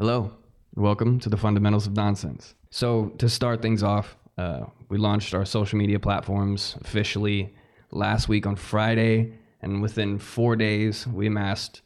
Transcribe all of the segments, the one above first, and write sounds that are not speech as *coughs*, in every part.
Hello, welcome to the Fundamentals of Nonsense. So, to start things off, uh, we launched our social media platforms officially last week on Friday, and within four days, we amassed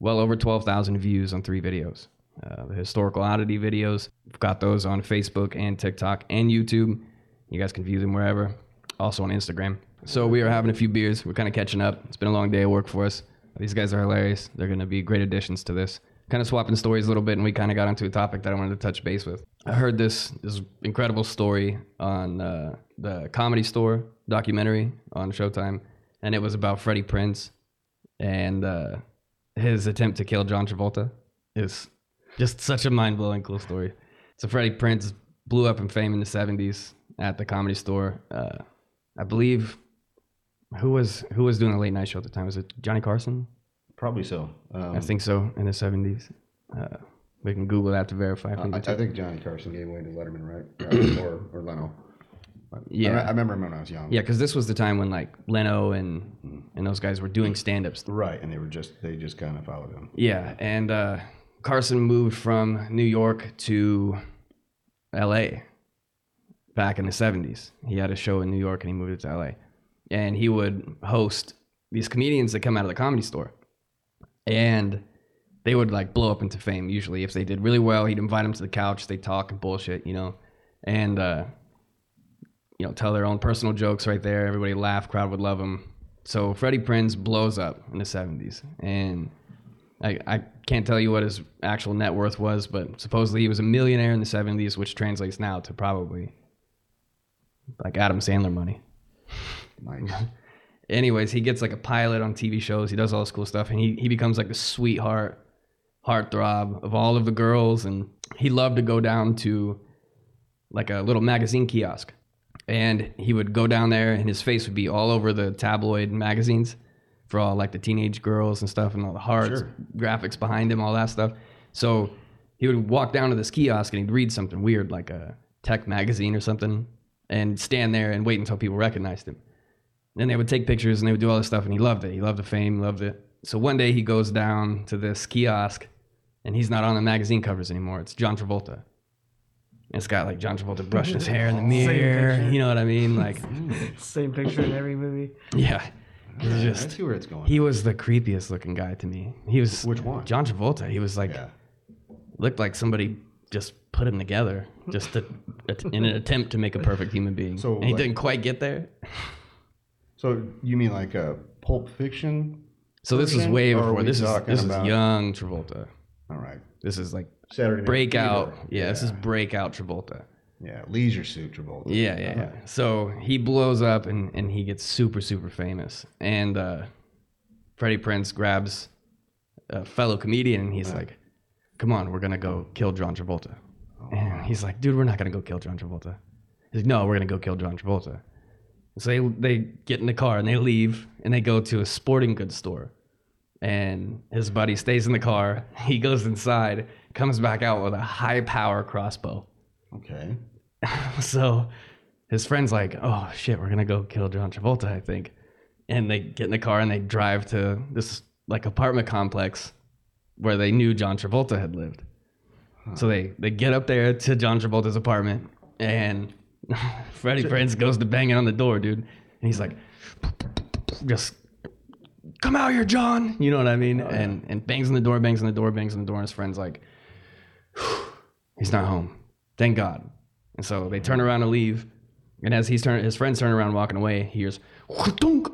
well over 12,000 views on three videos. Uh, the historical oddity videos, we've got those on Facebook and TikTok and YouTube. You guys can view them wherever, also on Instagram. So, we are having a few beers. We're kind of catching up. It's been a long day of work for us. These guys are hilarious. They're going to be great additions to this kind of swapping stories a little bit, and we kind of got onto a topic that I wanted to touch base with. I heard this this incredible story on uh, the Comedy Store documentary on Showtime, and it was about Freddie Prinze and uh, his attempt to kill John Travolta. Is just such a mind blowing cool story. So Freddie Prinze blew up in fame in the '70s at the Comedy Store. Uh, I believe who was who was doing a late night show at the time? Was it Johnny Carson? Probably so. Um, I think so in the seventies. Uh, we can Google that to verify. if I, need to. I think Johnny Carson gave way to Letterman, right? *clears throat* or, or Leno. I- Yeah. I, I remember him when I was young. yeah, because this was the time when like Leno and and those guys were doing stand-ups. Right, and they were just they just kind of followed him. Yeah, and uh, Carson moved from New York to L.A. back in the seventies. He had a show in New York, and he moved it to L.A. And he would host these comedians that come out of the comedy store, and they would like blow up into fame. Usually, if they did really well, he'd invite them to the couch. They talk and bullshit, you know, and uh, you know tell their own personal jokes right there. Everybody laugh, crowd would love him. So Freddie Prinze blows up in the '70s, and I, I can't tell you what his actual net worth was, but supposedly he was a millionaire in the 70s, which translates now to probably like Adam Sandler money. Nice. Anyways, he gets like a pilot on TV shows. He does all this cool stuff, and he, he becomes like the sweetheart, heartthrob of all of the girls. And he loved to go down to like a little magazine kiosk. And he would go down there, and his face would be all over the tabloid magazines for all like the teenage girls and stuff, and all the hearts, Sure. graphics behind him, all that stuff. So he would walk down to this kiosk and he'd read something weird, like a tech magazine or something, and stand there and wait until people recognized him. And they would take pictures and they would do all this stuff, and he loved it. He loved the fame, loved it. So one day he goes down to this kiosk, and he's not on the magazine covers anymore. It's John Travolta. And it's got like John Travolta brushing his hair in the *laughs* mirror. You know what I mean? Like, *laughs* Same picture in every movie. yeah. He's I just see where it's going. he was the creepiest looking guy to me. He was Which one? John Travolta. He was like yeah. looked like somebody just put him together just to, *laughs* in an attempt to make a perfect human being. So, and he like- didn't quite get there. So you mean like a Pulp Fiction? So this is version, way or are before. we This is talking this is about- young Travolta. All right. This is like Saturday Night breakout. Fever. Yeah, this is breakout Travolta. Yeah, Leisure Suit Travolta. Yeah, yeah, yeah. So he blows up and, and he gets super, super famous. And uh, Freddie Prinze grabs a fellow comedian and he's like, Come on, we're gonna go kill John Travolta. And he's like, Dude, we're not gonna go kill John Travolta. He's like, No, we're gonna go kill John Travolta. So they they get in the car and they leave and they go to a sporting goods store. And his buddy stays in the car. *laughs* He goes inside, comes back out with a high power crossbow. Okay. *laughs* So his friend's like, "Oh shit, we're gonna go kill John Travolta, I think." And they get in the car and they drive to this like apartment complex where they knew John Travolta had lived. So they they get up there to John Travolta's apartment and *laughs* Freddie Prinze goes to banging on the door, dude. And he's like, just come out here, John. You know what I mean? Oh, and and bangs on the door, bangs on the door, bangs on the door, and his friend's like, *sighs* he's not home. Thank God. And so they turn around to leave. And as he's turn, his friends turn around walking away, he hears "Fa-dunk."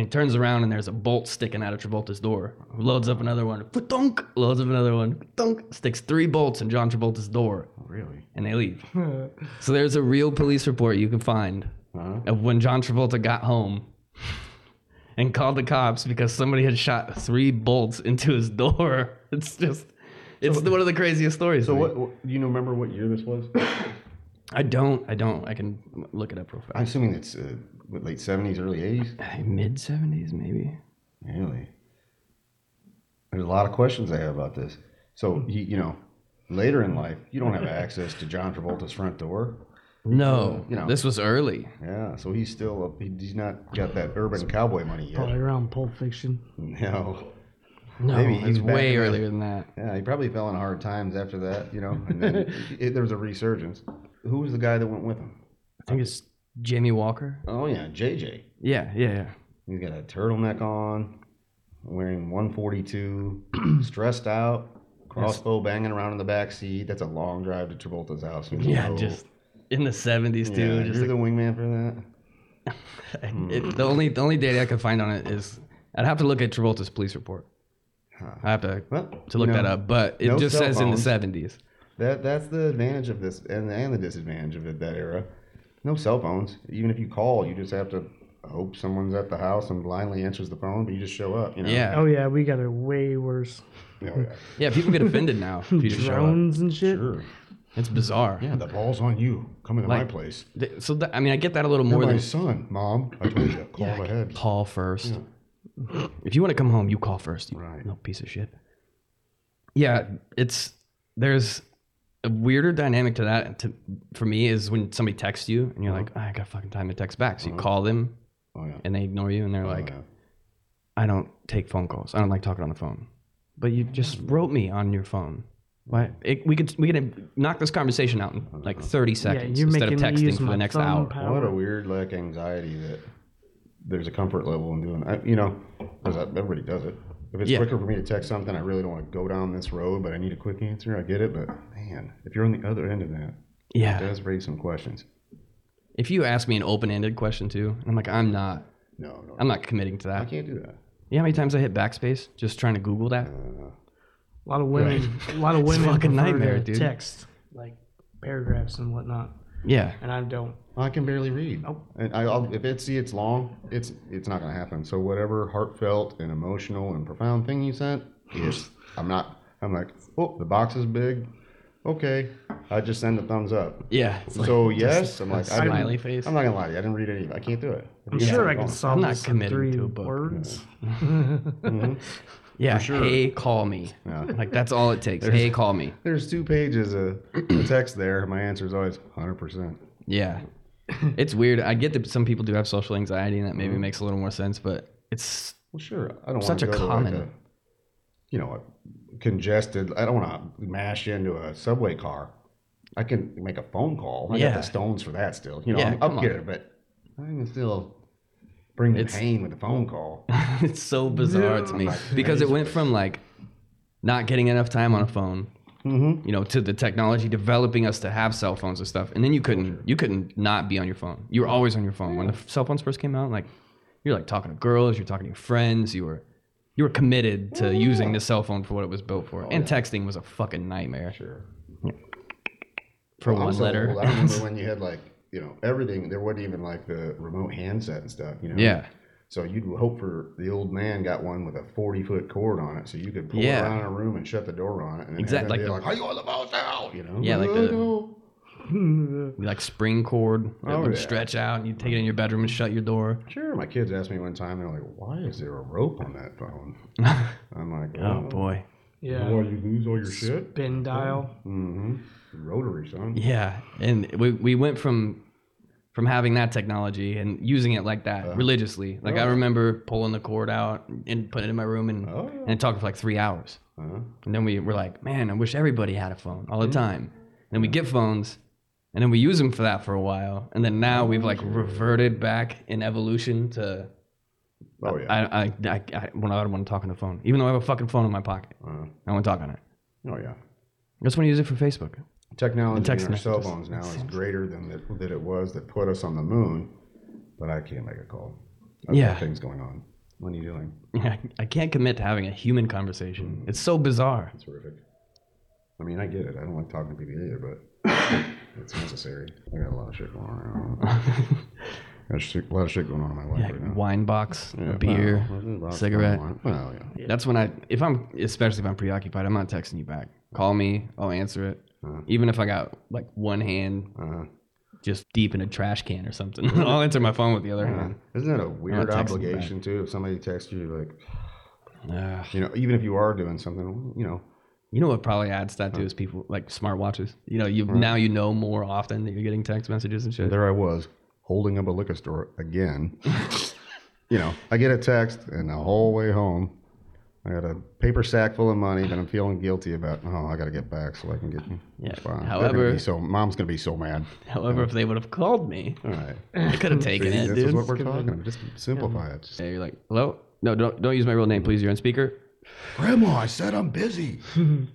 And he turns around and there's a bolt sticking out of Travolta's door. Loads up another one, "Fa-dunk." loads up another one, "Fa-dunk." sticks three bolts in John Travolta's door, Really? and they leave. *laughs* so there's a real police report you can find Huh? of when John Travolta got home and called the cops because somebody had shot three bolts into his door. *laughs* It's just, it's one of the craziest stories. So what, what? Do you know remember what year this was? *laughs* I don't. I don't. I can look it up real fast. I'm assuming it's uh, what, late seventies, early eighties. Mid seventies, maybe. Really? There's a lot of questions I have about this. So you, you know, later in life, you don't have *laughs* access to John Travolta's front door. No, You know. this was early. Yeah, so he's still he- he's not got that urban cowboy money yet. Probably around Pulp Fiction. No. No, Maybe he's way in the- earlier than that. Yeah, he probably fell in hard times after that, you know. And then *laughs* it, there was a resurgence who was the guy that went with him? I think it's Jimmie Walker. Oh yeah, JJ. Yeah, yeah, yeah. He's got a turtleneck on, wearing 142, *clears throat* stressed out, crossbow yes. banging around in the back seat. That's a long drive to Travolta's house. Know? Yeah, just in the 70s too. Just you're like, the wingman for that. *laughs* it, the only the only data I could find on it is I'd have to look at Travolta's police report. Huh. I have to well, to look that up, but it just says phones. in the 70s. That that's the advantage of this, and and the disadvantage of it, that era. No cell phones. Even if you call, you just have to hope someone's at the house and blindly answers the phone, but you just show up. You know? Yeah, Oh yeah, we got it way worse. Oh, *laughs* yeah. yeah. People get offended now if you just show up. Drones and shit. Sure. It's bizarre. Yeah, the ball's on you. Come into my place. Th- So that, I mean, I get that a little You're more my than son, mom. I told you. Call Yeah, ahead. call first. If you want to come home, you call first. You Right. no piece of shit. Yeah, it's there's a weirder dynamic to that. To, for me, is when somebody texts you and you're uh-huh. like, I got fucking time to text back. So you uh-huh. call them Oh yeah. and they ignore you and they're oh, like, oh, yeah. I don't take phone calls. I don't like talking on the phone. But you just wrote me on your phone. Why? It, we could we could knock this conversation out in uh-huh. like 30 seconds you're instead of texting for the next hour. power. What a weird like anxiety that there's a comfort level in doing. I, you know, because everybody does it. If it's Yeah. quicker for me to text something, I really don't want to go down this road, but I need a quick answer. I get it, but man, if you're on the other end of that, yeah, it does raise some questions. If you ask me an open-ended question too, I'm like, I'm not. No, no, I'm not committing to that. I can't do that. You know how many times I hit backspace just trying to Google that? Uh, A lot of women, a lot of *laughs* It's a women fucking prefer nightmare, dude. text like paragraphs and whatnot, Yeah. and I don't. I can barely read. Nope. And I, I'll, if it's see it's long, it's it's not gonna happen. So whatever heartfelt and emotional and profound thing you sent is I'm not. I'm like, oh, the box is big. Okay, I just send a thumbs up. Yeah. It's *laughs* like so yes, I'm like, I didn't- smiley face. I'm not gonna lie to you. I didn't read any. I can't do it. I'm sure I can solve I'm not this in committing three to a book. words. *laughs* *laughs* yeah. sure. Hey, call me. Yeah. Like that's all it takes. hey, call me. There's two pages of *clears throat* text there. My answer is always 100. percent Yeah. it's weird. I get that some people do have social anxiety and that maybe Mm-hmm. makes a little more sense, but it's Well, sure. I don't Such want a go common- To like a, you know, congested. I don't want to mash into a subway car. I can make a phone call. I Yeah. got the stones for that still. You know, Yeah, I'm up here, but I can still bring the It's- pain with the phone call. *laughs* it's so bizarre to me because it went from like not getting enough time on a phone, Mm-hmm. you know, to the technology developing us to have cell phones and stuff, and then you couldn't you couldn't not be on your phone. You were always on your phone when the cell phones first came out. Like you're like talking to girls, you're talking to your friends, you were you were committed to mm. using the cell phone for what it was built for, oh, and texting was a fucking nightmare Sure. for Well, I'm one so letter. old. I remember *laughs* when you had like, you know, everything. There wasn't even like the remote handset and stuff. You know. Yeah. So you'd hope for the old man got one with a forty foot cord on it, so you could pull Yeah. around a room and shut the door on it. And then Exact- have like them the- like, "Are you on the phone now?" You know. Yeah, like the- oh, know." *laughs* like spring cord that Oh, would yeah. stretch out, and you take it in your bedroom and shut your door. Sure. My kids asked me one time, they're like, "Why is there a rope on that phone?" *laughs* I'm like, Oh boy. Yeah, Well, you lose all your shit. spin dial. Mm-hmm. Rotary, son. Yeah, and we we went from from having that technology and using it like that religiously. Like I oh. remember pulling the cord out and putting it in my room and Oh, yeah. and talking for like three hours. Uh-huh. And then we were like, man, I wish everybody had a phone all the time. And then we get phones, and then we use them for that for a while, and then now we've like reverted back in evolution to. Oh yeah. I I I, I, when I don't want to talk on the phone, even though I have a fucking phone in my pocket, Uh, I want to talk on it. oh yeah. I just want to use it for Facebook. Technology text in our cell phones now is greater than that, that it was that put us on the moon, but I can't make a call. I've Yeah. got things going on. What are you doing? I, I can't commit to having a human conversation. It's so bizarre. It's horrific. I mean, I get it. I don't like talking to people either, but it's necessary. I got a lot of shit going on. *laughs* got a lot of shit going on in my life Yeah, right now. wine box, Yeah, a beer, well, well, cigarette. Well, yeah. That's when I, if I'm, especially if I'm preoccupied, I'm not texting you back. Call me, I'll answer it. Uh-huh. Even if I got like one hand Uh, just deep in a trash can or something, *laughs* I'll answer my phone with the other hand. isn't that a weird obligation too? If somebody texts you, like, *sighs* Ugh. you know, even if you are doing something, you know, you know what probably adds to that too is people like smartwatches. You know, you now you know more often that you're getting text messages and shit. there I was holding up a liquor store again. you know, I get a text, and the whole way home, I got a paper sack full of money that I'm feeling guilty about. Oh, I got to get back so I can get. Yeah, Fine. However- so mom's gonna be so mad. However, if they would have called me, All right, *laughs* I could have taken See, it, this dude. is what we're talking about. Just simplify it. Just, Yeah, you're like, hello? No, don't don't use my real name, please. You're on speaker. Grandma, I said I'm busy. *laughs* I'm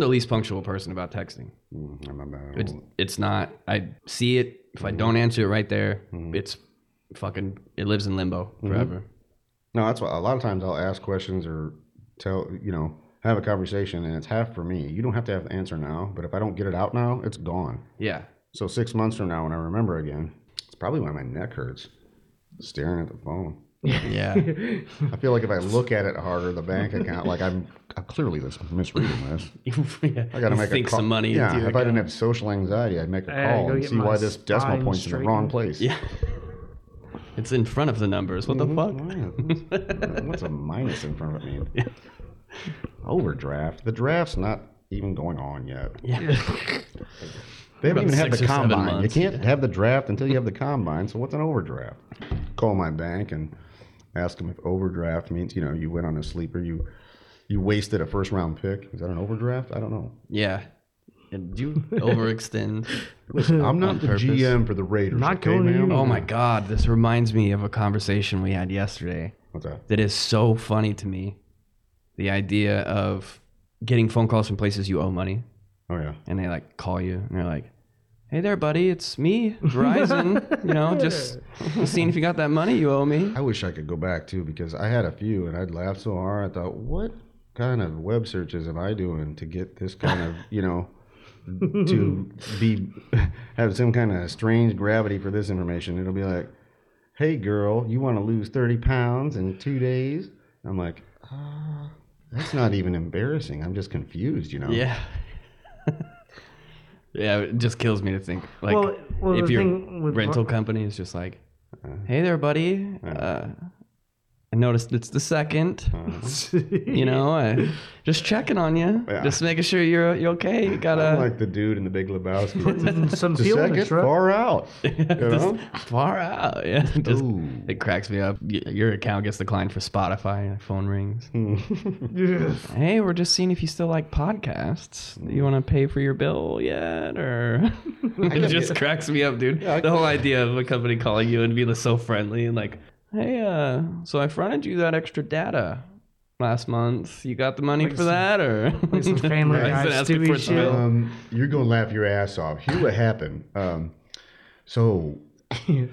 the least punctual person about texting. Mm, I'm It's it's not. I see it. If I don't answer it right there, it's fucking. It lives in limbo forever. No, that's why a lot of times I'll ask questions or tell you know have a conversation, and it's half for me. You don't have to have the answer now, but if I don't get it out now, it's gone. Yeah. So six months from now, when I remember again, it's probably why my neck hurts, staring at the phone. Yeah. *laughs* I feel like if I look at it harder, the bank account, like I'm, I'm clearly this misreading this. *laughs* yeah. I got to You make think a call. some money Yeah, into your if I didn't have social anxiety, I'd make a Hey, call go and get see my why this decimal spine point's in the wrong place. Yeah. *laughs* It's in front of the numbers. What the mm-hmm. fuck? Oh, why? What's a minus in front of it mean? Overdraft. The draft's not even going on yet. Yeah. They haven't About even had six the or seven combine. You months. can't have the draft until you have the combine. So what's an overdraft? Call my bank and ask them if overdraft means you know you went on a sleeper. You you wasted a first round pick. Is that an overdraft? I don't know. Yeah. And you *laughs* overextend. Listen, I'm not the purpose. GM for the Raiders. Not okay, going to ma'am? you. Oh my god, this reminds me of a conversation we had yesterday. What's that? that is so funny to me. The idea of getting phone calls from places you owe money Oh yeah. and they like call you and they're like, "Hey there, buddy, it's me, Verizon. you know, *laughs* just seeing if you got that money you owe me." I wish I could go back too because I had a few and I'd laugh so hard. I thought, what kind of web searches am I doing to get this kind of, you know, *laughs* to be have some kind of strange gravity for this information? It'll be like, hey girl, you want to lose 30 pounds in two days? I'm like, ah, that's not even embarrassing. I'm just confused, you know? Yeah. Yeah, it just kills me to think like Well- well, if your thing rental company is just like, "Hey there, buddy. Uh, I noticed it's the second. Mm-hmm. *laughs* You know, I, *laughs* just checking on you, Yeah. just making sure you're you're okay. You gotta I'm like the dude in the Big Lebowski. some the fuel in the second, truck. far out. *laughs* You know? far out. Yeah, it just Ooh. it cracks me up. Your account gets declined for Spotify. Your phone rings. Hmm. Yeah. Hey, we're just seeing if you still like podcasts. You want to pay for your bill yet, or it just cracks me up, dude. I the whole idea of a company calling you and being so friendly and like, hey, uh, so I fronted you that extra data last month. You got the money for that, or some Family *laughs* Right, Guy, asking Stewie for shit. Um, you're gonna laugh your ass off. Here's what happened. Um, so *laughs* you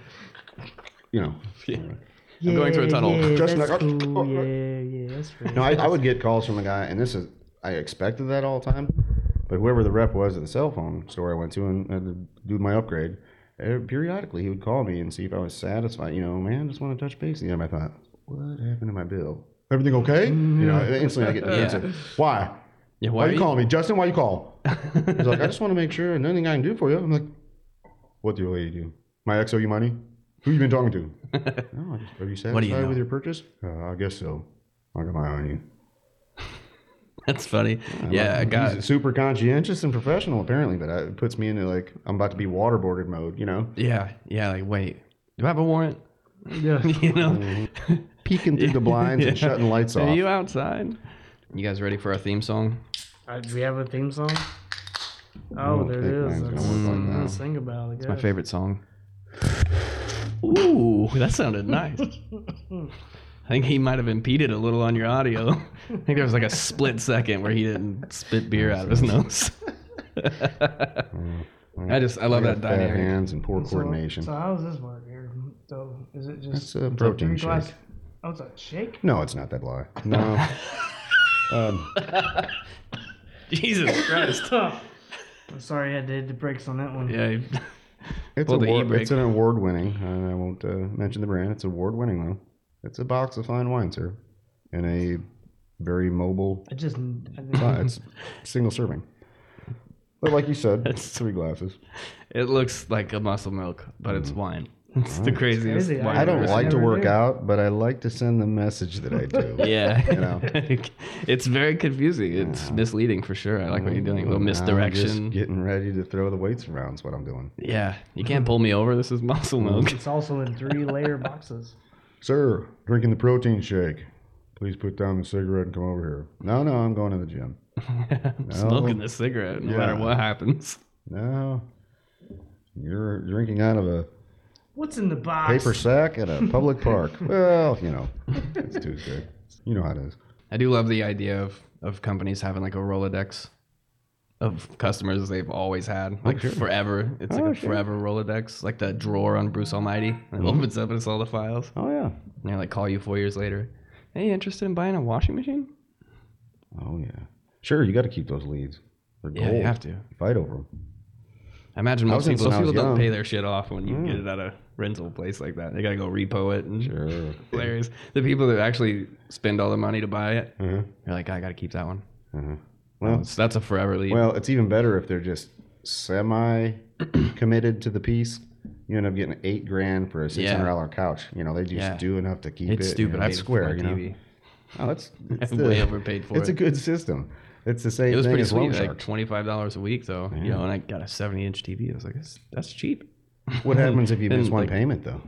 know, I'm going through a tunnel. Yeah, Just that's like- cool. *laughs* Yeah, yeah, that's fair. no, I, I would get calls from the guy, and this is I expected that all the time. But whoever the rep was at the cell phone store I went to and had to do my upgrade, periodically he would call me and see if I was satisfied. You know, man, just want to touch base. And I thought, what happened to my bill? Everything okay? You know, instantly I get the Yeah. answer. Why? Yeah, Why, why you calling me, Justin? Why you call? He's like, I just want to make sure, and anything I can do for you. I'm like, what do you lady do? My ex owe you money? Who you been talking to? *laughs* no, I just, are you satisfied you know? with your purchase? Uh, I guess so. I got my eye on you. *laughs* That's funny. Yeah, I He's got. super conscientious and professional apparently, but it puts me into like I'm about to be waterboarded mode. You know, Yeah, yeah. Like, wait, do I have a warrant? Yeah. *laughs* you know, peeking through the blinds and *laughs* shutting lights off. Are you outside? You guys ready for our theme song? Uh, do we have a theme song? Oh, don't there it is. Let's, work like sing about it. It's my favorite song. Ooh, that sounded nice. I think he might have impeded a little on your audio. *laughs* I think there was like a split second where he didn't spit beer out of his nose. *laughs* I just I love that got fat dynamic. hands and poor coordination. So, how does this work here? So is it just That's a protein three shake. glass? Oh, it's a shake. No, it's not that lie. *laughs* No. um, Jesus Christ. I'm sorry, I had to hit the brakes on that one. Yeah. It's, award, it's an award winning. I won't uh, mention the brand. It's award winning though. It's a box of fine wine, sir, in a very mobile. I just. I *laughs* it's single serving. But like you said, *laughs* it's three glasses. It looks like a muscle milk, but it's mm. wine. It's the craziest. crazy. wine I I've don't ever Never like to seen. work out, but I like to send the message that I do. *laughs* Yeah. You know. it's very confusing. It's misleading for sure. I like what you're doing. A little Now I'm misdirection. just getting ready to throw the weights around. Is what I'm doing. Yeah. You can't pull me over. This is muscle mm. milk. It's also in three layer boxes. Sir, drinking the protein shake. Please put down the cigarette and come over here. No, no, I'm going to the gym. *laughs* Smoking the cigarette, no Yeah. matter what happens. No, you're drinking out of a What's in the box? paper sack at a public park. *laughs* Well, you know, it's Tuesday. You know how it is. I do love the idea of, of companies having like a Rolodex of customers they've always had, like sure. forever. It's like Oh, a sure. forever Rolodex, like the drawer on Bruce Almighty. It opens up and it's all the files. Oh yeah. And they like call you four years later. Hey, interested in buying a washing machine? Oh yeah. Sure, you got to keep those leads. They're Yeah, you have to. Fight over them. I imagine most in people, most I people don't pay their shit off when you get it at a rental place like that. They gotta go repo it and Sure. *laughs* hilarious. The people that actually spend all the money to buy it, Uh-huh. you're like, I gotta keep that one. Uh-huh. Well, That's, that's a forever lead. well, it's even better if they're just semi committed to the piece. You end up getting eight grand for a six hundred dollar couch. You know, they just Yeah. do enough to keep it's it. stupid. You know, *laughs* I that's paid square. You know, TV. oh, it's, it's the- way overpaid for it. It's a it. good system. It's the same It was thing pretty as loan sweet, like sharks. twenty five dollars a week though. You know, and I got a seventy inch TV. I was like, that's, that's cheap. What happens if you Then, *laughs* miss one like, payment though?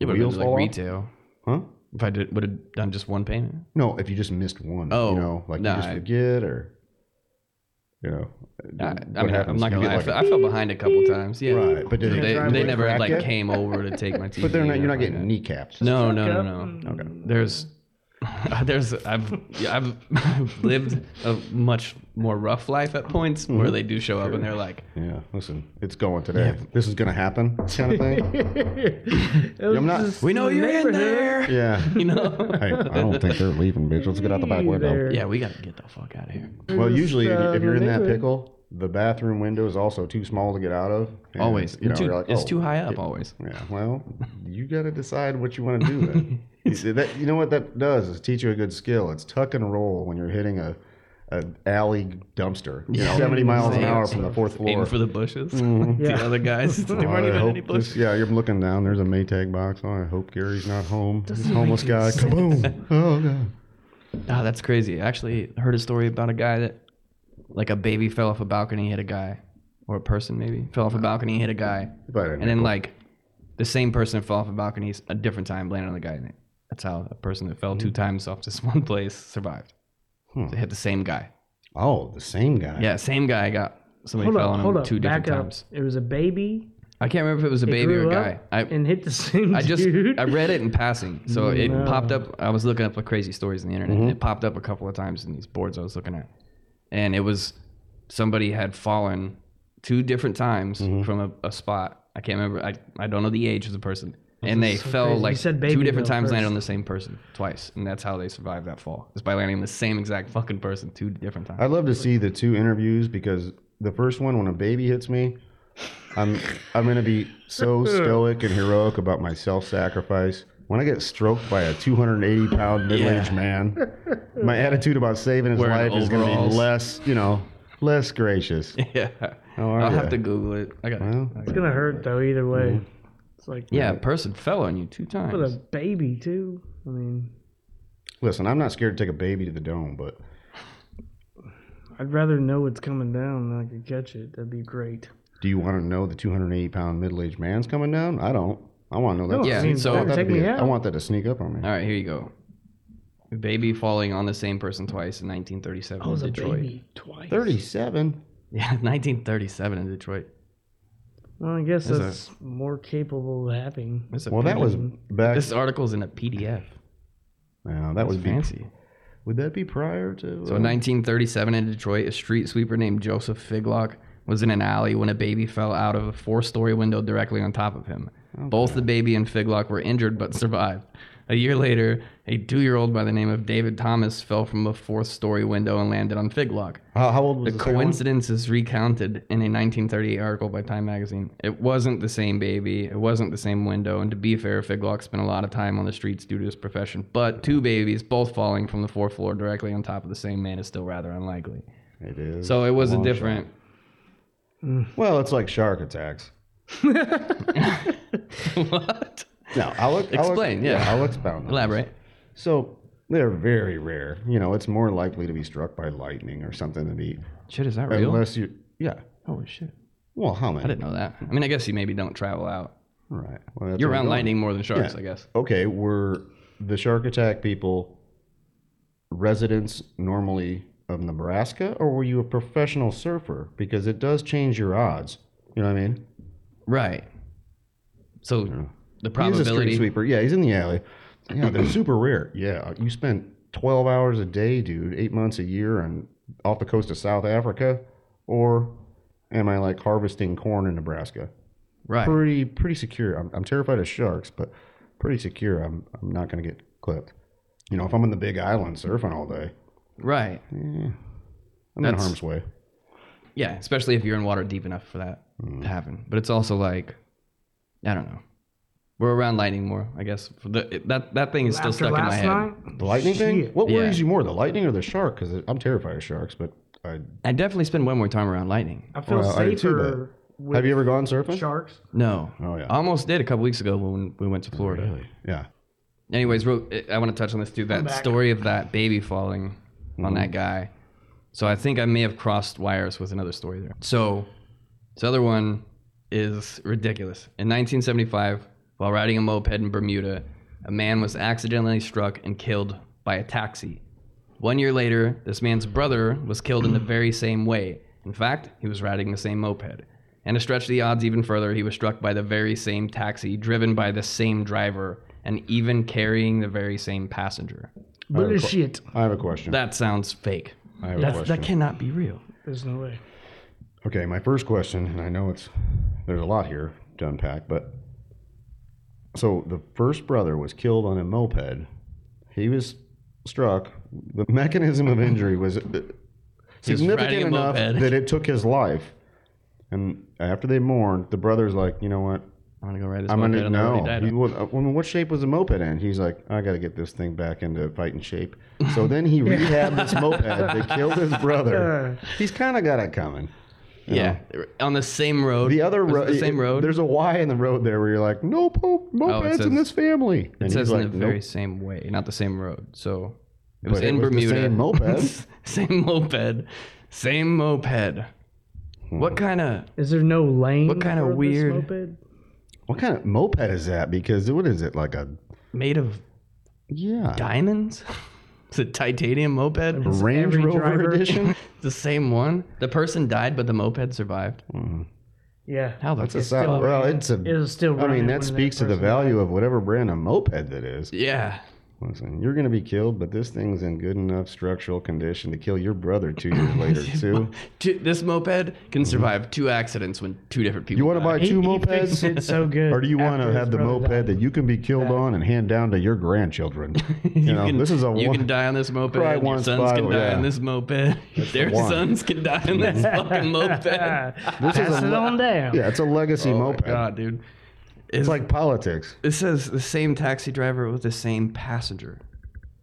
It wheels like off? retail. Huh? If I did, would have done just one payment. No, if you just missed one. Oh, you know, like nah, you just I- forget or you know. I, I what mean, I'm not You gonna lie. get I like fe- fell behind a couple times. Yeah, Right, but did they, they- they, never like yet? came over to take my TV. *laughs* But they're not. You're not getting like kneecapped. No, no, Fuck no, no. Okay. There's, *laughs* there's, I've, yeah, I've *laughs* lived a much more rough life at points Mm-hmm. where they do show up and they're like, Yeah. Listen, it's going today. This is gonna happen. Kind of thing. *laughs* I'm not- "We know you're in neighborhood. there," Yeah. you know. Hey, I don't think they're leaving, bitch. Let's get out the back window. yeah, we gotta get the fuck out of here. Well, usually if- uh, if you're in that neighborhood. pickle, the bathroom window is also too small to get out of. And, Always, You know, Too- you're like, it's oh, too high up. Always. Yeah. Well, you got to decide what you want to do then. *laughs* you, see, that, you know what that does is teach you a good skill. It's tuck and roll when you're hitting a, a alley dumpster. You know, 70 miles an hour from the fourth floor. Aim for the bushes. Mm-hmm. *laughs* The other guys, there Oh, weren't I even hope any this- bushes. yeah, you're looking down. There's a Maytag box. Oh, I hope Gary's not home. Homeless guy. *laughs* Kaboom. Oh, God. Ah, that's crazy. I actually heard a story about a guy that, like, a baby fell off a balcony, hit a guy, or a person maybe fell off a balcony, hit a guy, If I and then like, the same person fell off a balcony a different time, landed on the guy. And that's how a person that fell two times off this *laughs* one place survived. Hmm. They hit the same guy. Oh, the same guy. Yeah, same guy got somebody Hold fell up, on hold him up. two different Back up. times. It was a baby. I can't remember if it was a It baby or a guy. up I and hit the same I just dude. I read it in passing, so it *laughs* popped up. I was looking up like crazy stories on the internet. and It popped up a couple of times in these boards I was looking at, and it was somebody had fallen two different times mm-hmm. from a, a spot. I can't remember. I I don't know the age of the person, and they so fell crazy. Like two different times, landed on the same person twice, and that's how they survived that fall. Is by landing the same exact fucking person two different times. I'd love to see the two interviews because the first one, when a baby hits me, I'm I'm gonna be so *laughs* stoic and heroic about my self-sacrifice. When I get stroked by a 280 pound middle-aged Yeah. man, *laughs* my attitude about saving his Wearing life is gonna be overalls. less, you know, less gracious. *laughs* yeah, oh, How are I'll ya? have to Google it. I got. Well, It's gonna hurt though either way. Mm-hmm. It's like yeah, a person fell on you two times. But a baby too. I mean, Listen, I'm not scared to take a baby to the dome, but I'd rather know it's coming down than I could catch it. That'd be great. do you want to know the 280 pound middle-aged man's coming down? I don't. I want to know that. No, Yeah, I mean, so- I want that to take me out. I want that to sneak up on me. All right, here you go. Baby falling on the same person twice in 1937 I was in a Detroit. baby twice. 37. Yeah, *laughs* 1937 in Detroit. Well, I guess That's a- more capable of happening. This, Well, that was back. this article's in a PDF. Wow, that That's would be fancy. Would that be prior to? So uh, in 1937 in Detroit, a street sweeper named Joseph Figlock was in an alley when a baby fell out of a four-story window directly on top of him. Both the baby and Figlock were injured but survived. A year later, a two-year-old by the name of David Thomas fell from a fourth-story window and landed on Figlock. how, how old was The the, coincidence is recounted in a 1938 article by Time magazine. It wasn't the same baby, it wasn't the same window, and to be fair, Figlock spent a lot of time on the streets due to his profession. But two babies, both falling from the fourth floor directly on top of the same man, is still rather unlikely. It is. So it was a long different. shot. Well, it's like shark attacks. What? No, I'll, I'll Explain, yeah. I'll expound. on this. Elaborate. So they're very rare. You know, it's more likely to be struck by lightning or something than be Shit, is that real? unless you. Yeah. Holy shit! Well, how many? I didn't know that. I mean, I guess you maybe don't travel out. Right. Well, that's You're where around going. lightning more than sharks, Yeah. I guess. Okay, were the shark attack people residents normally of Nebraska, or were you a professional surfer? Because it does change your odds. You know what I mean? Right. So the He's a street probability. sweeper. Yeah, he's in the alley. Yeah, they're *clears throat* super rare. Yeah, you spent 12 hours a day, dude, eight months a year, and off the coast of South Africa, or am I like harvesting corn in Nebraska? Right. Pretty, pretty secure. I'm, I'm terrified of sharks, but pretty secure. I'm, I'm not going to get clipped. You know, if I'm in the Big Island surfing all day, Right. Eh, I'm in That's- harm's way. Yeah, especially if you're in water deep enough for that Mm. happen. But it's also like, I don't know. We're around lightning more, I guess. The, that that thing is still After stuck in my head. night, The lightning thing? Shit. What worries Yeah. you more, the lightning or the shark? Because I'm terrified of sharks, but I. I definitely spend way more time around lightning. I feel Well, I too, safer with Have you ever gone surfing? sharks. No. Oh, yeah. I almost did a couple weeks ago when we went to Florida. Yeah. Anyways, real, I want to touch on this too. That story of that baby falling on that guy. So I think I may have crossed wires with another story there. So this other one is ridiculous. In 1975, while riding a moped in Bermuda, a man was accidentally struck and killed by a taxi. One year later, this man's brother was killed in the *clears throat* very same way. In fact, he was riding the same moped. And to stretch the odds even further, he was struck by the very same taxi, driven by the same driver, and even carrying the very same passenger. Bullshit. I have a question. That sounds fake. I have a That's, question. that cannot be real. There's no way. Okay, my first question, and I know it's there's a lot here to unpack, but so the first brother was killed on a moped. He was struck. The *laughs* mechanism of injury was uh, significant enough moped. that it took his life. And after they mourned, the brother's like, you know what? I'm gonna go ride this I'm moped. gonna I know. He, what, I mean, what shape was the moped in? He's like, I got to get this thing back into fighting shape. So then he *laughs* rehabbed this moped that killed his brother. *laughs* He's kind of got it coming. You know? Yeah, on the same road. The other road, the same road. There's a Y in the road there where you're like, no po- mopeds says- in this family. it says he's in like, the very same way, not the same road. So it was But it in was the Bermuda. same moped. *laughs* same moped. Same moped. Hmm. What kind of? Is there no lane? What kinda weird- moped? What kind of moped is that? Because what is it like a Made of yeah diamonds? *laughs* Is it titanium moped? Range every Rover driver- edition? *laughs* *laughs* the same one. The person died, but the moped survived. Mm. Yeah. How the That's a It's sad, still well, running. it's a. It was still I mean, running that when speaks to the person value of whatever brand of moped that is. yeah. Listen, you're going to be killed, but this thing's in good enough structural condition to kill your brother two years *laughs* later too. This moped can mm-hmm. survive two accidents when two different people. You want to buy two he fixed mopeds? it so *laughs* good. Or do you want to have the moped died. that you can be killed on and hand down to your grandchildren? *laughs* You, You know, can, this is a you one. can die on this moped. Cry Your sons can die yeah. on this moped. Their one. sons can die on this fucking moped. This is Pass a it on down. Yeah, it's a legacy Oh my moped. god, dude! It's like politics. It says the same taxi driver with the same passenger.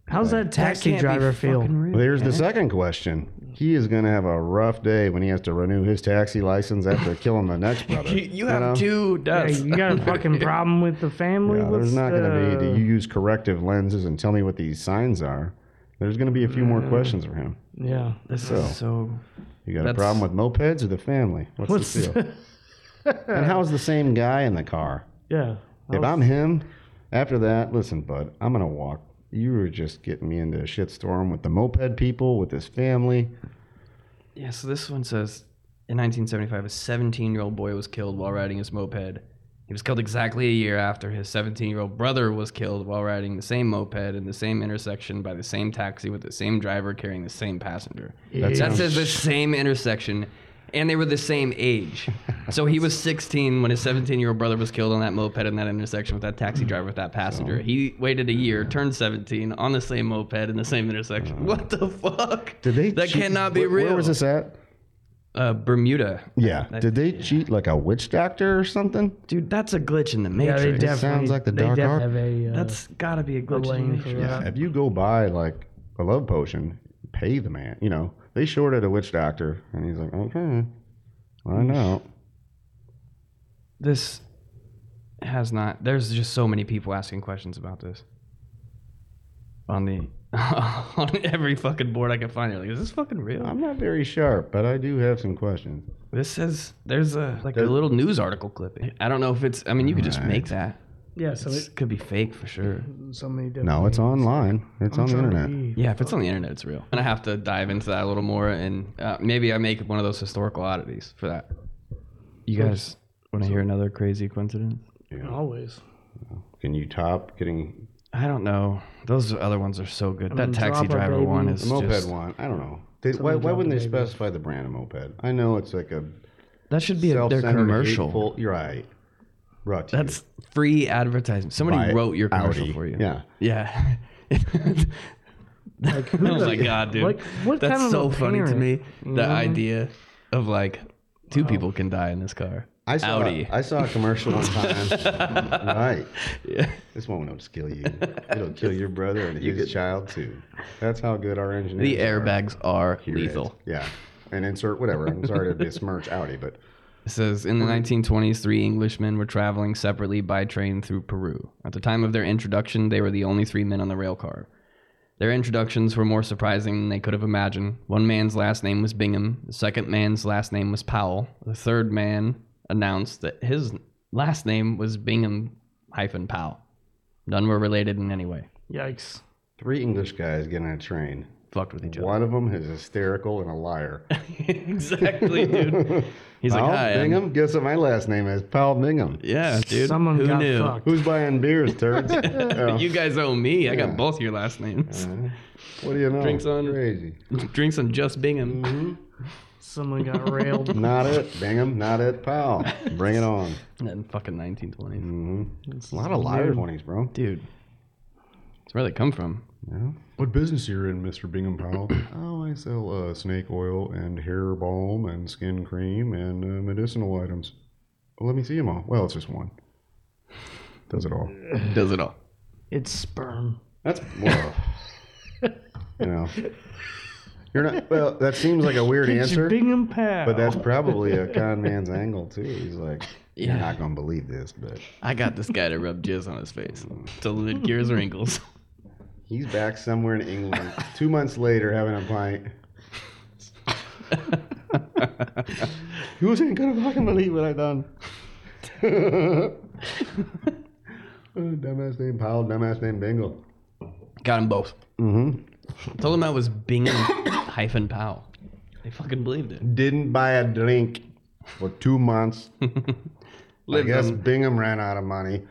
How's that That taxi can't be driver feel? fucking real, Well, the man. second question. He is going to have a rough day when he has to renew his taxi license after *laughs* killing the next brother. You, you have know? two Yeah, deaths. you got a fucking *laughs* problem with the family? Yeah, there's What's not going to be. the- Do you use corrective lenses and tell me what these signs are? There's going to be a few more uh, questions for him. Yeah. This So. is so. You got a That's- problem with mopeds or the family? What's, What's the deal? *laughs* and how's the same guy in the car? Yeah. If I'm him, after that, listen, bud, I'm gonna walk. You were just getting me into a shitstorm with the moped people, with his family. Yeah, so this one says in 1975, a 17 year old boy was killed while riding his moped. He was killed exactly a year after his 17 year old brother was killed while riding the same moped in the same intersection by the same taxi with the same driver carrying the same passenger. That That says the same intersection, and they were the same age. *laughs* so he was 16 when his 17 year old brother was killed on that moped in that intersection with that taxi driver with that passenger. He waited a year, turned 17 on the same moped in the same intersection. what the fuck? Did they? That cheat- cannot be where, real. Where was this at? Uh, Bermuda. Yeah. Did they cheat like a witch doctor or something? Dude, that's a glitch in the Yeah, matrix. they It definitely sounds like the they dark def arc. have a, uh, that's gotta be a glitch in the matrix. that. Yeah. If you go buy like a love potion, pay the man. You know, they shorted a witch doctor, and he's like, okay, I know. This has not. There's just so many people asking questions about this. on the *laughs* on every fucking board I can find. You're like, is this fucking real? I'm not very sharp, but I do have some questions. This says there's a like a little news article clipping. I don't know if it's. I mean, you could just Right. make that. Yeah, so It it, could be fake for sure. *laughs* so many different. No, it's names. online. It's I'm on the trying to internet. be- Yeah, if it's on the internet, it's real. And I have to dive into that a little more, and uh, maybe I make one of those historical oddities for that. You guys want to hear another crazy coincidence? Always. Can you top getting I don't know. Those other ones are so good. I that mean, taxi drop a driver baby. one a is moped just, one? I don't know. They, why, Somebody why wouldn't they a baby. specify the brand of moped? I know it's like a that should be a, their self-centered, commercial. hateful- You're right. Brought to you That's free advertising. Somebody by wrote your commercial Audi. for you. Yeah. Yeah. *laughs* Like, *laughs* oh my the- god, dude. like, what That's kind of so funny to me. you The know? idea of like two people can die in this car. I saw, Audi. I saw a commercial one time. *laughs* right. Yeah. This one won't kill you. It'll kill your brother and his child too. That's how good our engineers are. The airbags are Here it is. lethal. Yeah. And insert whatever. I'm sorry to besmirch Audi, but It says in the 1920s, three Englishmen were traveling separately by train through Peru. At the time of their introduction, they were the only three men on the rail car. Their introductions were more surprising than they could have imagined. One man's last name was Bingham. The second man's last name was Powell. The third man announced that his last name was Bingham hyphen Powell. None were related in any way. Yikes. three English guys getting on a train. Fucked with each other. One of them is hysterical and a liar. *laughs* exactly, dude. He's Powell like, hi. I'm-" Bingham? Guess what my last name is? Powell Bingham. Yeah, dude. Someone Who got knew? fucked. Who's buying beers, turds? Yeah. *laughs* You guys owe me. I got Yeah. both your last names. What do you know? Drinks on- Crazy. Drinks on just Bingham. Mm-hmm. Someone got railed. *laughs* Not it, Bingham. Not it, Powell. Bring it on. And fucking 1920s. hmm A lot of liars, twenties, bro. Dude. That's where they come from. Yeah. What business you're in, Mr. Bingham Powell? oh, *coughs* I sell uh, snake oil and hair balm and skin cream and uh, medicinal items. Well, let me see them all. Well, it's just one. Does it all. Does it all. It's sperm. That's well, *laughs* you know. You're not. Well, that seems like a weird It's answer, Bingham Powell. but that's probably a con man's angle too. He's like, you're not gonna believe this, but I got this guy to rub jizz on his face *laughs* till it gears wrinkles. He's back somewhere in England. Two months later, having a pint. *laughs* You ain't gonna fucking believe what I done. Uh, *laughs* dumbass named Powell, dumbass named Bingle. Got them both. Mm-hmm. Told him I was Bingham hyphen Powell. They fucking believed it. Didn't buy a drink for two months. *laughs* I Lived guess on- Bingham ran out of money.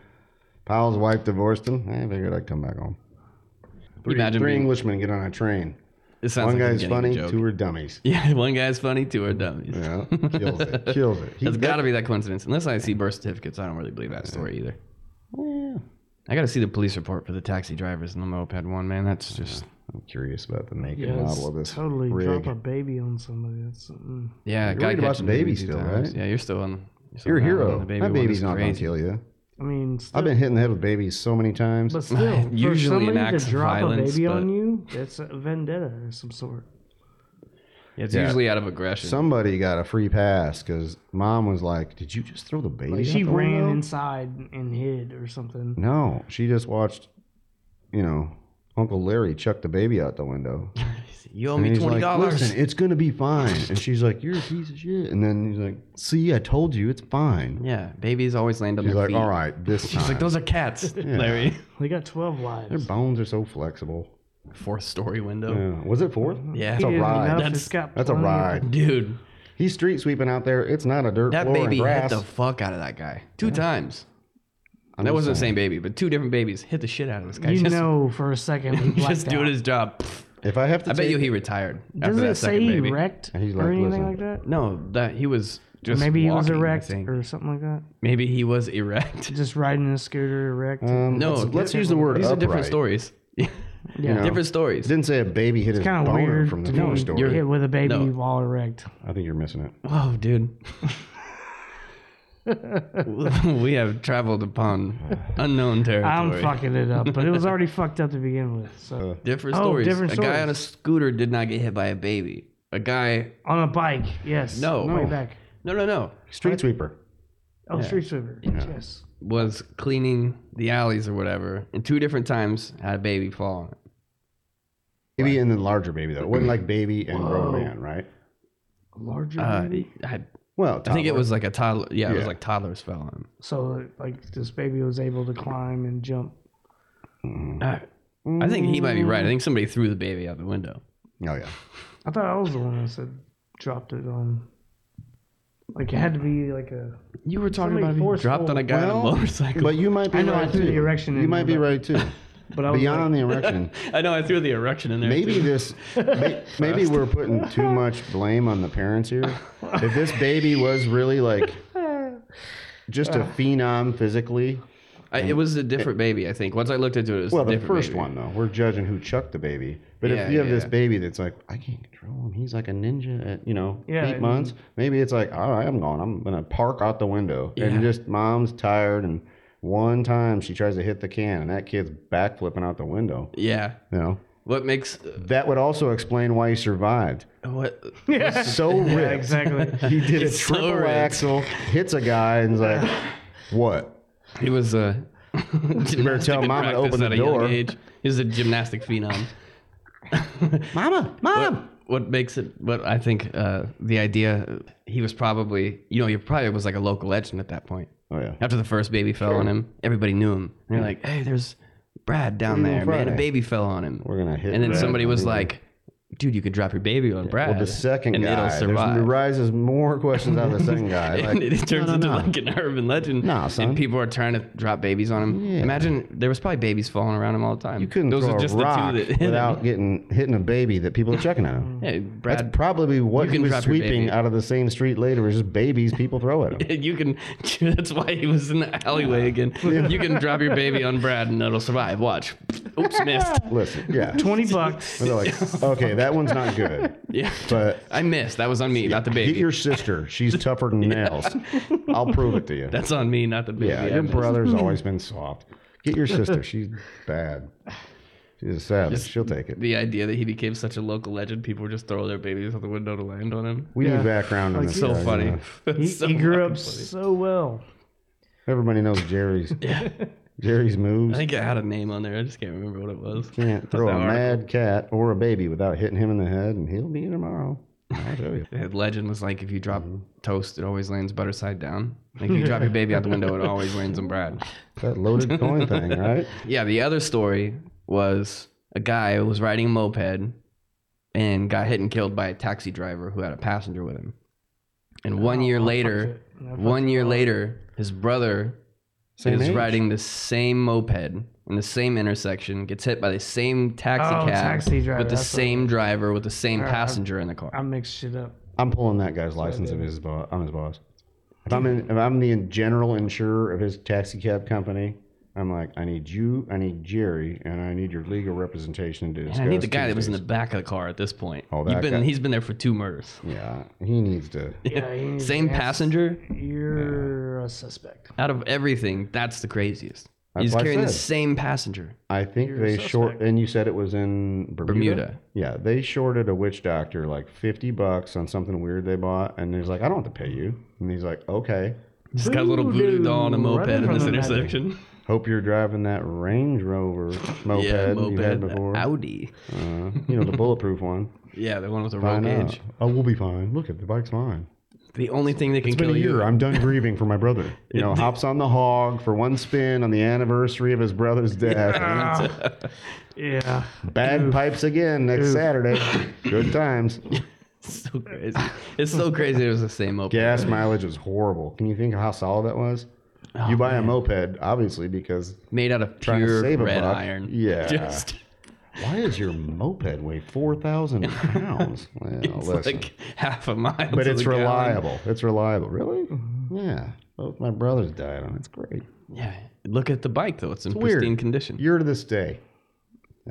Powell's wife divorced him. I figured I'd come back home. Three, Imagine three being- Englishmen get on a train. It sounds One like I'm guy's getting the funny, joke. two are dummies. *laughs* Yeah, one guy's funny, two are dummies. Yeah, kills it. *laughs* Kills it. He It's got to be that coincidence. Unless I see birth certificates, I don't really believe that story either. Yeah. I got to see the police report for the taxi drivers in the moped one, man. That's just I'm curious about the make yeah, and model of this totally rig. drop a baby on somebody. That's something. yeah. You're guy worried about catching the baby babies two still, times. right? Yeah, you're still on. still You're a on hero. The baby that one baby's is not gonna crazy. kill you. I mean, still, I've been hitting the head with babies so many times. but still, *laughs* Usually for an somebody acts to drop violence, a baby but- on you, that's a vendetta of some sort. Yeah, it's Yeah. usually out of aggression. Somebody got a free pass because mom was like, "Did you just throw the baby?" Like out she the ran window?" inside and hid or something. No, she just watched, you know, Uncle Larry chuck the baby out the window. *laughs* you owe And me he's twenty like, dollars. Listen, it's gonna be fine. And she's like, "You're a piece of shit." And then he's like, "See, I told you, it's fine." yeah, babies always land on She's their like, feet. "All right, this She's time." like, those are cats, *laughs* Larry. *laughs* They got 12 lives. Their lives. bones are so flexible. Fourth story window. Yeah. Was it fourth? Yeah, It's a Easy ride. enough, That's- it's got That's a plenty of- ride. dude, He's street sweeping out there. It's not a dirt that floor baby and hit grass. the fuck out of that guy two times. I'm that just wasn't the saying. same baby, but two different babies hit the shit out of this guy. You just, know for a second *laughs* he blacked just doing out. his job. If I have to, I bet take- you he retired Does after that it say second he baby. wrecked He's or like, anything listen. like that? No, that he was just Maybe he was walking, I erect think. or something like that. Maybe he was erect. Just riding a scooter erect. Um, No, let's, let's use the word These are upright. different stories. *laughs* yeah, know. different stories. Didn't say a baby hit his kind of boner weird from the to first be story. You're hit with a baby No. while erect. I think you're missing it. Whoa, dude. *laughs* *laughs* we have traveled upon unknown territory. I'm fucking it up, but it was already fucked up to begin with. So Different Oh, stories. different a guy on a scooter did not get hit by a baby. A guy. on a bike, yes. No. no. way No. back. No, no, no. Street sweeper. Oh, street sweeper. Yes. Was cleaning the alleys or whatever, and two different times had a baby fall on it. Baby and then larger baby though. It wasn't like baby and grown man, right? Larger. Uh, baby? I, Well, I think it was like a toddler. Yeah, it was like toddlers fell on. So like this baby was able to climb and jump. Mm. I, I think he might be right. I think somebody threw the baby out the window. Oh yeah. I thought I was the one that said dropped it on. Like it had to be like a. You were talking about being dropped on a guy Well, on a motorcycle. But you might be I know right threw too. the erection You might be right too. But I was Beyond like, the *laughs* erection, I know I threw the erection in there. maybe too. this, may, *laughs* maybe we're putting too much blame on the parents here. If this baby was really like just a phenom physically, I, it was a different baby. I think once I looked into it, it was well, a the different first baby. one though, we're judging who chucked the baby. But Yeah, if you have yeah, this yeah. baby that's like, I can't control him. He's like a ninja at you know Yeah, eight and- months. Maybe it's like, all right, I'm going. I'm gonna park out the window, Yeah. and just mom's tired and. One time she tries to hit the can, and that kid's back flipping out the window. Yeah. You know, What makes uh, that would also explain why he survived. what? yeah, So ripped. yeah, exactly. *laughs* He did a It's so triple ripped. axel, hits a guy, and is like, *laughs* "What? He was a. *laughs* you better tell mama to open the door. He was a gymnastic phenom. Mama, mom!" What makes it? What I think uh, the idea he was probably you know he probably was like a local legend at that point. Oh yeah, After the first baby fell on him, everybody knew him. And they're like, "Hey, there's Brad down What there, man. A baby fell on him." we're gonna hit. And then Brad somebody was like, "Dude, you could drop your baby on Brad." "Well, the second and guy." it'll survive. There rises more questions out of the second *laughs* guy. Like, and it turns no, no, into no. like an urban legend. Nah, son. And people are trying to drop babies on him. Yeah. Imagine there was probably babies falling around him all the time. you couldn't Those throw are just a rock the two that without him. getting hitting a baby that people are checking at him. *laughs* Hey, That's Brad, probably what he was sweeping out of the same street later. Was just babies people throw at him. *laughs* you can. That's why he was in the alleyway again. You can drop your baby on Brad and it'll survive. Watch. Oops, missed. Listen, yeah. Twenty bucks. And they're like, okay, that one's not good, *laughs* Yeah, but I missed. That was on me, not the baby. Get your sister. She's tougher than *laughs* nails. I'll prove it to you. That's on me, not the baby. yeah, I your missed. brother's *laughs* always been soft. Get your sister. She's bad. She's a savage. She'll take it. The idea that he became such a local legend, people would just throw their babies out the window to land on him. We Yeah. need background on Like, this. So guy, funny. you know. He, So he grew up funny. so well. Everybody knows Jerry's. Jerry's moves. I think think it had a name on there. I just can't remember what it was. can't throw *laughs* a article. mad cat or a baby without hitting him in the head, and he'll be here tomorrow. I'll show you. *laughs* The legend was like if you drop Mm-hmm. toast, it always lands butter side down. *laughs* Like if you drop your baby out the window, it always lands on Brad. That loaded coin thing, right? Yeah, the other story was a guy was riding a moped and got hit and killed by a taxi driver who had a passenger with him. And one year Oh, later, fuck it. That one year later, his brother Same is age. riding the same moped in the same intersection, gets hit by the same taxi Oh, cab taxi driver, with the that's what same driver with the same Alright, I've- passenger in the car. I mixed shit up. I'm pulling that guy's license if his boss. I'm his boss. If I'm in, if I'm the general insurer of his taxi cab company, I'm like, I need you, I need Jerry, and I need your legal representation to discuss. And I need the guy that was in the back of the car at this point. Oh, You've that been, guy. he's been there for two murders. Yeah, he needs to. *laughs* Yeah, he needs Same to ask- passenger You're a suspect. out of everything. That's the craziest. That's he's what I carrying the said. same passenger. I think You're a they short, suspect. and you said it was in Bermuda? Bermuda. Yeah, they shorted a witch doctor like fifty bucks on something weird they bought, and he's like, I don't have to pay you, and he's like, okay. He's got a little voodoo Voodoo, doll on a moped running in this from the magic. intersection. Hope you're driving that Range Rover *laughs* moped, yeah, you had moped. before. Audi. Uh, you know the *laughs* bulletproof one. Yeah, the one with the roll Find out. Oh, we'll be fine. Look at the bike's fine. The only thing that can It's been kill a year. you. I'm done grieving for my brother. *laughs* You know, hops on the hog for one spin on the anniversary of his brother's death. Ah, yeah. Bagpipes again next Saturday. Good times. so crazy. It's so crazy. It was the same moped. Gas mileage was horrible. Can you think of how solid that was? Oh, you buy a moped, obviously, because made out of pure red buck. iron. Yeah. Just *laughs* why does your moped weigh 4,000 *laughs* pounds? Well, it's listen. like half a mile. but it's the gallon. reliable. It's reliable. Really? Yeah. Both my brothers died on it. It's great. Yeah. Look at the bike though. It's in weird. pristine condition. Year to this day.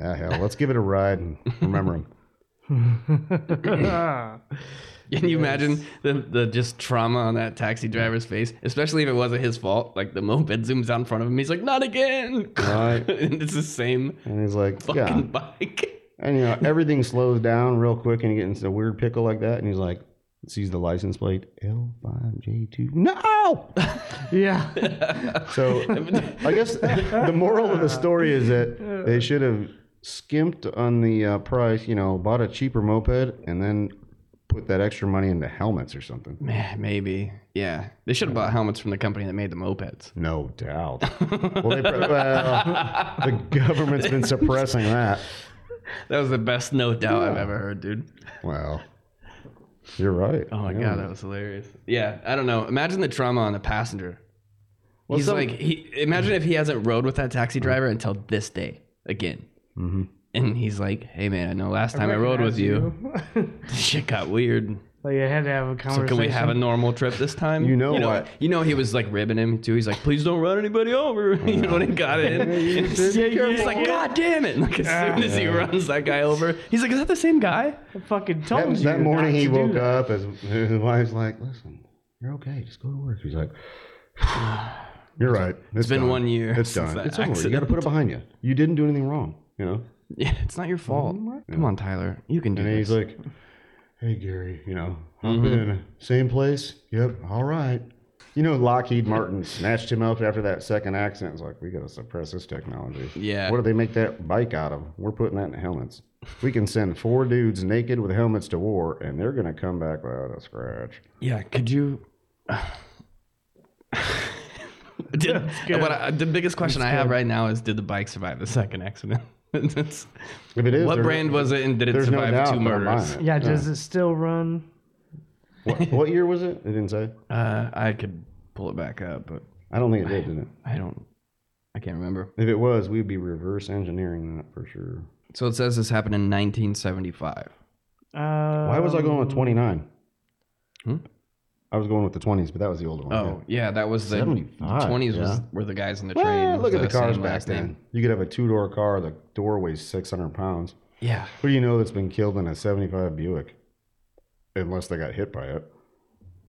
Ah, hell, let's give it a ride and remember *laughs* him. Can you imagine the, the just trauma on that taxi driver's face? Especially if it wasn't his fault. Like the moped zooms out in front of him. He's like, not again. Right. *laughs* and it's the same And he's like, fucking yeah. bike. And, you know, everything slows down real quick and he gets into a weird pickle like that. And he's like, sees the license plate L5J2. No! *laughs* yeah. So I guess the moral of the story is that they should have skimped on the uh, price. You know, bought a cheaper moped and then put that extra money into helmets or something. Meh, Maybe. Yeah. They should have bought helmets from the company that made the mopeds. No doubt. well, they, well, the government's been suppressing that. That was the best no doubt I've ever heard, dude. Wow. you're right. Oh my Yeah. god, that was hilarious. Yeah, I don't know. Imagine the trauma on the passenger. Well, He's like, he imagine if he hasn't rode with that taxi driver until this day again. Mm-hmm. And he's like, "Hey man, I know last time I, rode with you, *laughs* shit got weird. like I had to have a So conversation. can we have a normal trip this time?" You know you know what? You know he was like ribbing him too. He's like, "Please don't run anybody over." *laughs* you know when he got in, and he's, Yeah, yeah, *laughs* he's like, yeah. "God damn it!" Like as soon as he runs that guy over, he's like, "Is that the same guy?" I fucking told That, you. that morning not he to do woke that. up as his wife's like, "Listen, you're okay. Just go to work." He's like, "You're right. It's been done. one year It's since done. that It's over. You accident." got to put it behind you. You didn't do anything wrong. You know." *laughs* Yeah, it's not your fault. Come on, Tyler, you can do And then this. he's like, "Hey Gary, you know, hop Mm-hmm. in. Same place. Yep. All right." You know, Lockheed Martin snatched him up after that second accident. It's like we got to suppress this technology. Yeah. What do they make that bike out of? We're putting that in helmets. We can send four dudes naked with helmets to war, and they're gonna come back without a scratch. Yeah, could you? *laughs* *laughs* did, what I, the biggest question I have right now is: Did the bike survive the second accident? That's- *laughs* If it is, what brand was it, and did it there's no survive two murders? buying it. Yeah, does it still run? What, what year was it? It didn't say. Uh, I could pull it back up, but I don't think it did, did it? I don't. I can't remember. If it was, we'd be reverse engineering that for sure. So it says this happened in 1975. Uh, Why was I going with 29? Hmm? I was going with the 20s, but that was the older one. Oh yeah, that was the 75, 20s was yeah. were the guys in the train. Well, look at the cars back then. name. You could have a two door car, the door weighs 600 pounds. Yeah, Who do you know that's been killed in a 75 Buick? Unless they got hit by it.